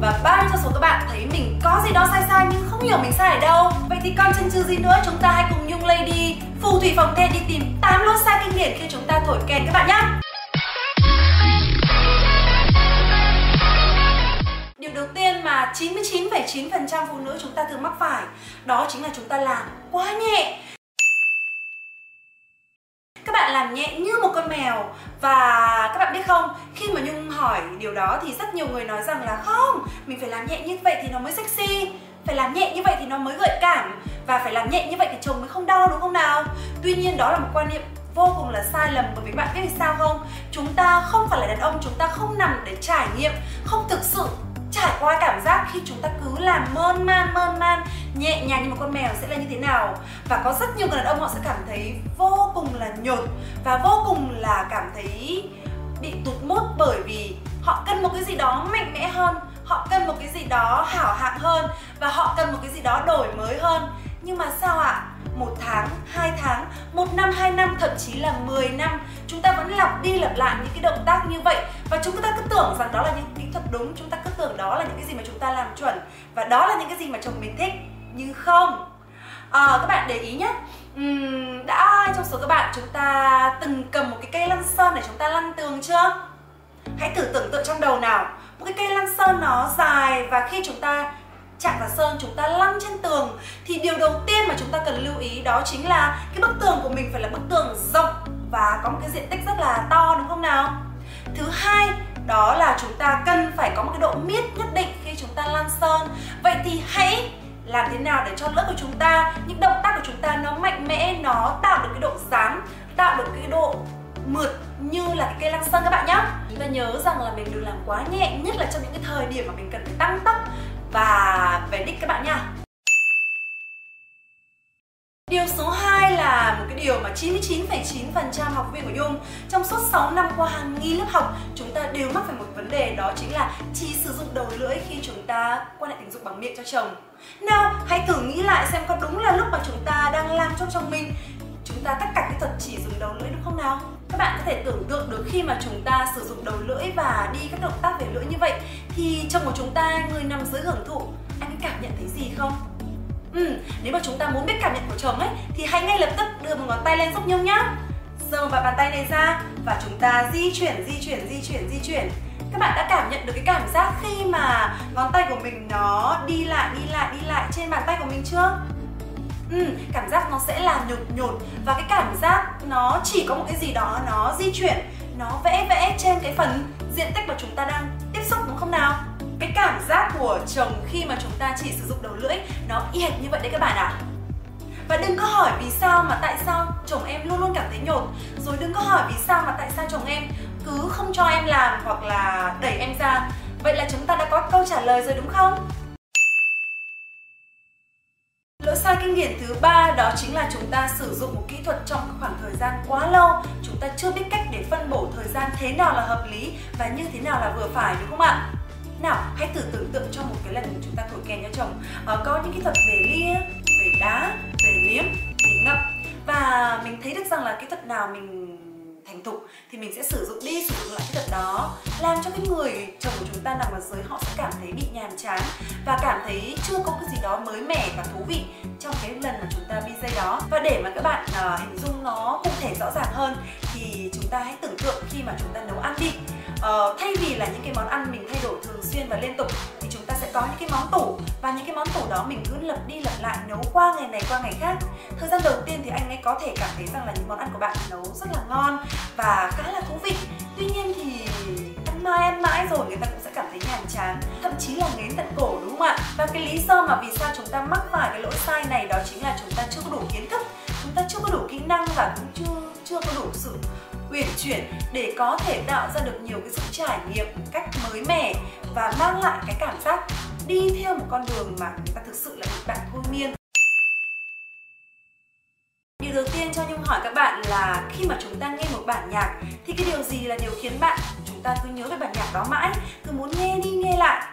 và bao nhiêu trong số các bạn thấy mình có gì đó sai sai nhưng không hiểu mình sai ở đâu. Vậy thì còn chần chừ gì nữa? Chúng ta hãy cùng nhung lady phù thủy phòng kèn đi tìm 8 lỗi sai kinh điển khi chúng ta thổi kèn các bạn nhé Điều đầu tiên mà 99,9% phụ nữ chúng ta thường mắc phải Đó chính là chúng ta làm quá nhẹ. Các bạn làm nhẹ như một con mèo và các bạn biết không, khi mà nhung hỏi điều đó thì rất nhiều người nói rằng là không, mình phải làm nhẹ như vậy thì nó mới sexy, phải làm nhẹ như vậy thì nó mới gợi cảm, và phải làm nhẹ như vậy thì chồng mới không đau, đúng không nào? Tuy nhiên đó là một quan niệm vô cùng là sai lầm, bởi vì bạn biết vì sao không? Chúng ta không phải là đàn ông, chúng ta không nằm để trải nghiệm, không thực sự trải qua cảm giác khi chúng ta cứ làm mơn man mơn man nhẹ nhàng như một con mèo sẽ là như thế nào? Và có rất nhiều người đàn ông họ sẽ cảm thấy vô cùng là nhột và vô cùng là cảm thấy bị tụt mút bởi vì họ cần một cái gì đó mạnh mẽ hơn họ cần một cái gì đó hảo hạng hơn và họ cần một cái gì đó đổi mới hơn. Nhưng mà sao ạ? À? một tháng, hai tháng, một năm, hai năm, thậm chí là 10 năm chúng ta vẫn lặp đi lặp lại những cái động tác như vậy. Và chúng ta cứ tưởng rằng đó là những kỹ thuật đúng chúng ta cứ tưởng đó là những cái gì mà chúng ta làm chuẩn và đó là những cái gì mà chồng mình thích. Nhưng không. À, các bạn để ý nhé uhm, đã trong số các bạn chúng ta từng cầm một cái cây lăn sơn để chúng ta lăn tường chưa? Hãy thử tưởng tượng trong đầu nào. Một cái cây lăn sơn nó dài và khi chúng ta chạm vào sơn chúng ta lăn trên tường thì điều đầu tiên mà chúng ta cần lưu ý đó chính là cái bức tường của mình phải là bức tường rộng và có một cái diện tích rất là to đúng không nào? Thứ hai đó là chúng ta cần phải có một cái độ miết nhất định khi chúng ta lăn sơn vậy thì hãy làm thế nào để cho lớp của chúng ta, những động tác của chúng ta nó mạnh mẽ, nó tạo được cái độ dáng tạo được cái độ mượt như là cái cây lăng sơn các bạn nhé chúng ta nhớ rằng là mình đừng làm quá nhẹ, nhất là trong những cái thời điểm mà mình cần phải tăng tốc và về đích các bạn nha Điều số 2 là một cái điều mà 99,9% học viên của Nhung trong suốt 6 năm qua hàng nghìn lớp học chúng ta đều mắc phải một vấn đề đó chính là chỉ sử dụng đầu lưỡi khi chúng ta quan hệ tình dục bằng miệng cho chồng. Nào, hãy thử nghĩ lại xem có đúng là lúc mà chúng ta đang làm cho chồng mình chúng ta tất cả kỹ thuật chỉ dùng đầu lưỡi đúng không nào? Các bạn có thể tưởng tượng được khi mà chúng ta sử dụng đầu lưỡi và đi các động tác về lưỡi như vậy thì chồng của chúng ta người nằm dưới hưởng thụ anh cảm nhận thấy gì không? Ừ, nếu mà chúng ta muốn biết cảm nhận của chồng ấy thì hãy ngay lập tức đưa một ngón tay lên giúp Nhung nhá. Giơ một bàn tay này ra và chúng ta di chuyển, di chuyển, di chuyển, di chuyển. Các bạn đã cảm nhận được cái cảm giác khi mà ngón tay của mình nó đi lại, đi lại, đi lại trên bàn tay của mình chưa? Ừ, cảm giác nó sẽ là nhột nhột và cái cảm giác nó chỉ có một cái gì đó nó di chuyển, nó vẽ vẽ trên cái phần diện tích mà chúng ta đang tiếp xúc đúng không nào? cái cảm giác của chồng khi mà chúng ta chỉ sử dụng đầu lưỡi nó y hệt như vậy đấy các bạn ạ và đừng có hỏi vì sao mà tại sao chồng em luôn luôn cảm thấy nhột. Rồi đừng có hỏi vì sao mà tại sao chồng em cứ không cho em làm hoặc là đẩy em ra. Vậy là chúng ta đã có câu trả lời rồi đúng không? Lỗi sai kinh điển thứ ba đó chính là chúng ta sử dụng một kỹ thuật trong khoảng thời gian quá lâu. Chúng ta chưa biết cách để phân bổ thời gian thế nào là hợp lý và như thế nào là vừa phải, đúng không ạ? nào, hãy thử tưởng tượng cho một cái lần chúng ta thổi kèn cho chồng. Ờ, có những kỹ thuật về lia, về đá về liếm để ngậm. Và mình thấy được rằng là kỹ thuật nào mình thành thục thì mình sẽ sử dụng đi sử dụng lại kỹ thuật đó. Làm cho cái người chồng của chúng ta nằm ở dưới họ sẽ cảm thấy bị nhàm chán và cảm thấy chưa có cái gì đó mới mẻ và thú vị trong cái lần mà chúng ta đi dây đó. Và để mà các bạn uh, hình dung nó cụ thể rõ ràng hơn thì chúng ta hãy tưởng tượng khi mà chúng ta nấu ăn đi. Uh, thay vì là những cái món ăn mình thay đổi thường xuyên và liên tục thì có những cái món tủ và những cái món tủ đó mình cứ lập đi lập lại, nấu qua ngày này qua ngày khác. Thời gian đầu tiên thì anh ấy có thể cảm thấy rằng là những món ăn của bạn nấu rất là ngon và khá là thú vị. Tuy nhiên thì ăn mãi ăn mãi rồi người ta cũng sẽ cảm thấy nhàm chán, thậm chí là ngến tận cổ, đúng không ạ? Và cái lý do mà vì sao chúng ta mắc phải cái lỗi sai này đó chính là chúng ta chưa có đủ kiến thức, chúng ta chưa có đủ kỹ năng và cũng chưa chưa có đủ sự uyển chuyển để có thể tạo ra được nhiều cái sự trải nghiệm cách mới mẻ và mang lại cái cảm giác đi theo một con đường mà người ta thực sự là một bạn thôi miên Điều đầu tiên cho Nhung hỏi các bạn là khi mà chúng ta nghe một bản nhạc thì cái điều gì là điều khiến bạn chúng ta cứ nhớ về bản nhạc đó mãi, cứ muốn nghe đi nghe lại?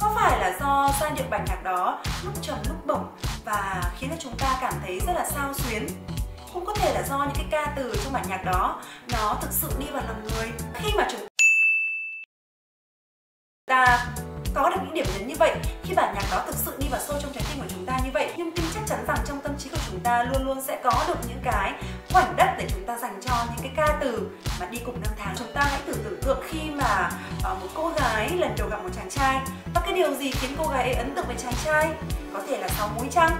Có phải là do giai điệu bản nhạc đó lúc trầm lúc bổng và khiến cho chúng ta cảm thấy rất là sao xuyến? Cũng có thể là do những cái ca từ trong bản nhạc đó nó thực sự đi vào lòng người. Khi mà chúng ta có được những điểm nhấn như vậy, khi bản nhạc đó thực sự đi vào sâu trong trái tim của chúng ta như vậy, nhưng tin chắc chắn rằng trong tâm trí của chúng ta luôn luôn sẽ có được những cái khoảnh đất để chúng ta dành cho những cái ca từ mà đi cùng năm tháng. Chúng ta hãy thử tưởng tượng khi mà ờ, một cô gái lần đầu gặp một chàng trai, và cái điều gì khiến cô gái ấy ấn tượng với chàng trai? Có thể là sáu múi trăng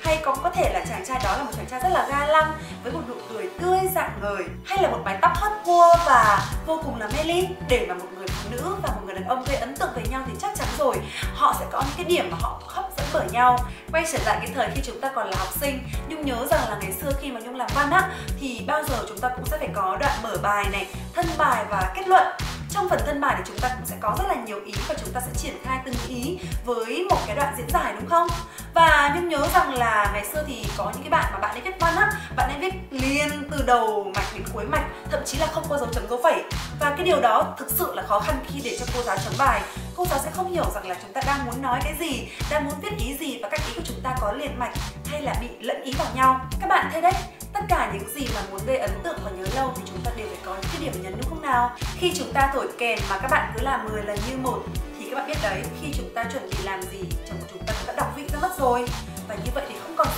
hay có có thể là chàng trai đó là một chàng trai rất là ga lăng, với một nụ cười tươi rạng ngời hay là một mái tóc hot cua và vô cùng là mê ly, để mà một người phụ nữ và một người đàn ông gây ấn tượng với nhau thì chắc chắn rồi. Họ sẽ có những cái điểm mà họ hấp dẫn bởi nhau. Quay trở lại cái thời khi chúng ta còn là học sinh nhung nhớ rằng là ngày xưa khi mà nhung làm văn á, thì bao giờ chúng ta cũng sẽ phải có đoạn mở bài này, thân bài và kết luận trong phần thân bài thì chúng ta cũng sẽ có rất là nhiều ý và chúng ta sẽ triển khai từng ý với một cái đoạn diễn giải đúng không? Và nhung nhớ rằng là ngày xưa thì có những cái bạn mà bạn ấy viết văn á bạn ấy viết liền từ đầu mạch đến cuối mạch, thậm chí là không có dấu chấm dấu phẩy. Và cái điều đó thực sự là khó khăn khi để cho cô giáo chấm bài. Cô giáo sẽ không hiểu rằng là chúng ta đang muốn nói cái gì, đang muốn viết ý gì và các ý của chúng ta có liền mạch hay là bị lẫn ý vào nhau. Các bạn thấy đấy tất cả những gì mà muốn gây ấn tượng và nhớ lâu thì chúng ta đều phải có những cái điểm nhấn đúng không nào? Khi chúng ta thổi kèn mà các bạn cứ làm 10 lần như một thì các bạn biết đấy, khi chúng ta chuẩn bị làm gì, chồng của chúng ta cũng đã đọc vị ra mất rồi. Và như vậy thì không còn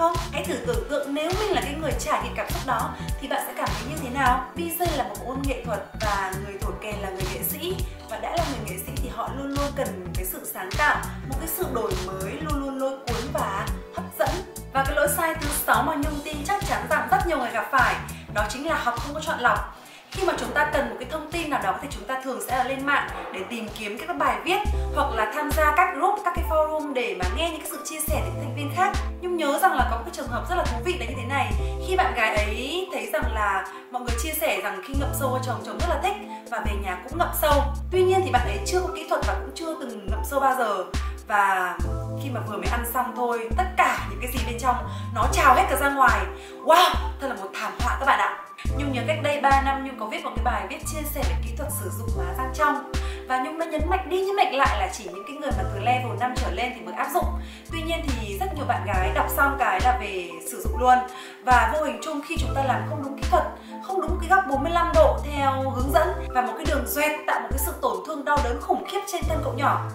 không? Hãy thử tưởng tượng nếu mình là cái người trải nghiệm cảm xúc đó, thì bạn sẽ cảm thấy như thế nào? DJ là một môn nghệ thuật và người thổi kèn là người nghệ sĩ. Và đã là người nghệ sĩ thì họ luôn luôn cần cái sự sáng tạo, một cái sự đổi mới luôn luôn lôi cuốn và hấp dẫn. Và cái lỗi sai thứ sáu mà nhung tin chắc chắn rằng rất nhiều người gặp phải, đó chính là học không có chọn lọc khi mà chúng ta cần một cái thông tin nào đó thì chúng ta thường sẽ là lên mạng để tìm kiếm các bài viết hoặc là tham gia các group, các cái forum để mà nghe những cái sự chia sẻ từ thành viên khác. Nhưng nhớ rằng là có một cái trường hợp rất là thú vị là như thế này. Khi bạn gái ấy thấy rằng là mọi người chia sẻ rằng khi ngậm sâu chồng chồng rất là thích và về nhà cũng ngậm sâu. Tuy nhiên thì bạn ấy chưa có kỹ thuật và cũng chưa từng ngậm sâu bao giờ. Và khi mà vừa mới ăn xong thôi, tất cả những cái gì bên trong nó trào hết cả ra ngoài. Wow, thật là một thảm họa các bạn ạ. Nhung nhớ cách đây 3 năm Nhung có viết một cái bài viết chia sẻ về kỹ thuật sử dụng má răng trong. Và Nhung đã nhấn mạnh đi, nhấn mạnh lại là chỉ những cái người mà từ level 5 trở lên thì mới áp dụng. Tuy nhiên thì rất nhiều bạn gái đọc xong cái là về sử dụng luôn. Và vô hình chung khi chúng ta làm không đúng kỹ thuật, không đúng cái góc 45 độ theo hướng dẫn và một cái đường doẹt tạo một cái sự tổn thương đau đớn khủng khiếp trên thân cậu nhỏ.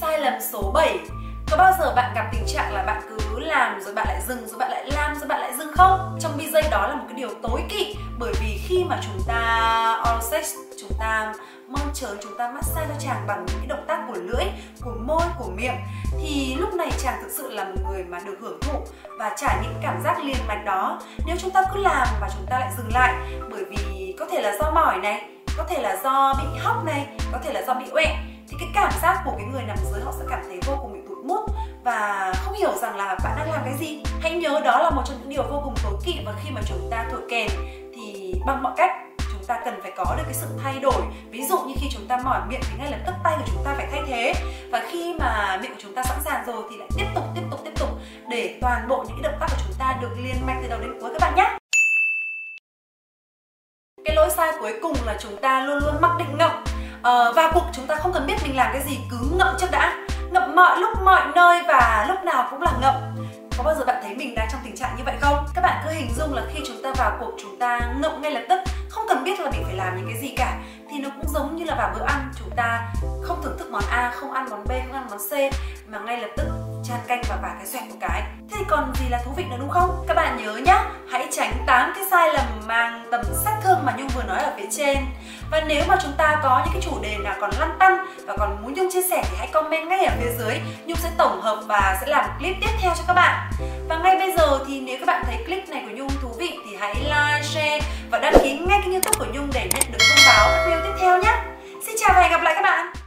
Sai lầm số 7 có bao giờ bạn gặp tình trạng là bạn cứ làm rồi bạn lại dừng rồi bạn lại làm rồi bạn lại dừng không? Trong BJ đó là một cái điều tối kỵ Bởi vì khi mà chúng ta oral sex chúng ta mong chờ, chúng ta massage cho chàng bằng những cái động tác của lưỡi, của môi, của miệng thì lúc này chàng thực sự là một người mà được hưởng thụ và trải nghiệm cảm giác liền mạch đó. Nếu chúng ta cứ làm và chúng ta lại dừng lại bởi vì có thể là do mỏi này, có thể là do bị hóc này, có thể là do bị uệ thì cái cảm giác của cái người nằm dưới họ sẽ cảm thấy vô cùng bị và không hiểu rằng là bạn đang làm cái gì. Hãy nhớ đó là một trong những điều vô cùng tối kỵ và khi mà chúng ta thổi kèn thì bằng mọi cách chúng ta cần phải có được cái sự thay đổi. Ví dụ như khi chúng ta mỏi miệng thì ngay lập tức tay của chúng ta phải thay thế. Và khi mà miệng của chúng ta sẵn sàng rồi thì lại tiếp tục tiếp tục tiếp tục để toàn bộ những cái động tác của chúng ta được liên mạch từ đầu đến cuối các bạn nhé. Cái lỗi sai cuối cùng là chúng ta luôn luôn mắc định ngậm. Ờ, uh, vào cuộc chúng ta không cần biết mình làm cái gì cứ ngậm trước đã ngậm mọi lúc mọi nơi và lúc nào cũng là ngậm có bao giờ bạn thấy mình đang trong tình trạng như vậy không? Các bạn cứ hình dung là khi chúng ta vào cuộc chúng ta ngậm ngay lập tức Không cần biết là mình phải làm những cái gì cả Thì nó cũng giống như là vào bữa ăn chúng ta không thưởng thức món A, không ăn món B, không ăn món C Mà ngay lập tức chan canh và vả cái xoẹt một cái. Thế thì còn gì là thú vị nữa đúng không? Các bạn nhớ nhá, hãy tránh 8 cái sai lầm mang tầm sát thương mà Nhung vừa nói ở phía trên. Và nếu mà chúng ta có những cái chủ đề nào còn lăn tăn và còn muốn Nhung chia sẻ thì hãy comment ngay ở phía dưới. Nhung sẽ tổng hợp và sẽ làm clip tiếp theo cho các bạn. Và ngay bây giờ thì nếu các bạn thấy clip này của Nhung thú vị thì hãy like, share và đăng ký ngay kênh youtube của Nhung để nhận được thông báo các video tiếp theo nhé Xin chào và hẹn gặp lại các bạn!